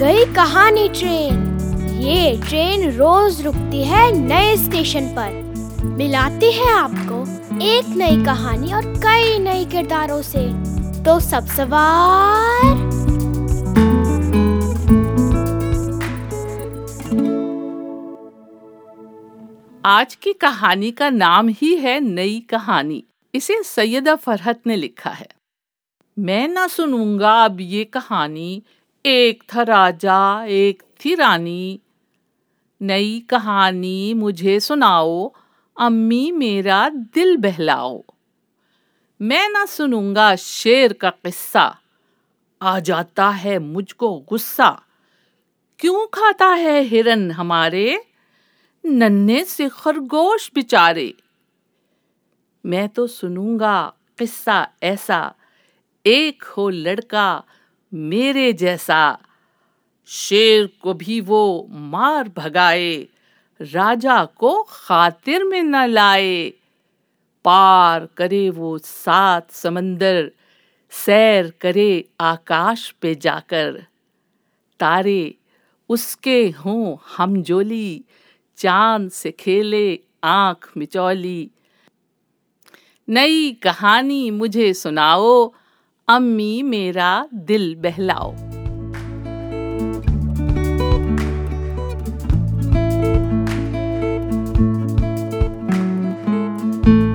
कहानी ट्रेन। ये ट्रेन रोज रुकती है नए स्टेशन पर। मिलाती है आपको एक नई कहानी और कई नए किरदारों से। तो सब सवार। आज की कहानी का नाम ही है नई कहानी। इसे सैयदा फरहत ने लिखा है। मैं ना सुनूँगा अब ये कहानी। एक था राजा, एक थी रानी। नई कहानी मुझे सुनाओ, अम्मी मेरा दिल बहलाओ। मैं ना सुनूँगा शेर का किस्सा। आ जाता है मुझको गुस्सा। क्यों खाता है हिरन हमारे? नन्हे से खरगोश बिचारे। मैं तो सुनूँगा किस्सा ऐसा। एक हो लड़का मेरे जैसा शेर को भी वो मार भगाए, राजा को खातिर में न लाए। पार करे वो सात समंदर, सैर करे आकाश पे जाकर। तारे उसके हों हम जोली चाँद से खेले आँख मिचौली। नई कहानी मुझे सुनाओ अम्मी मेरा दिल बहलाओ।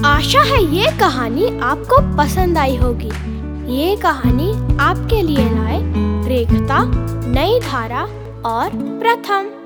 आशा है ये कहानी आपको पसंद आई होगी। ये कहानी आपके लिए लाए रेखता, नई धारा और प्रथम।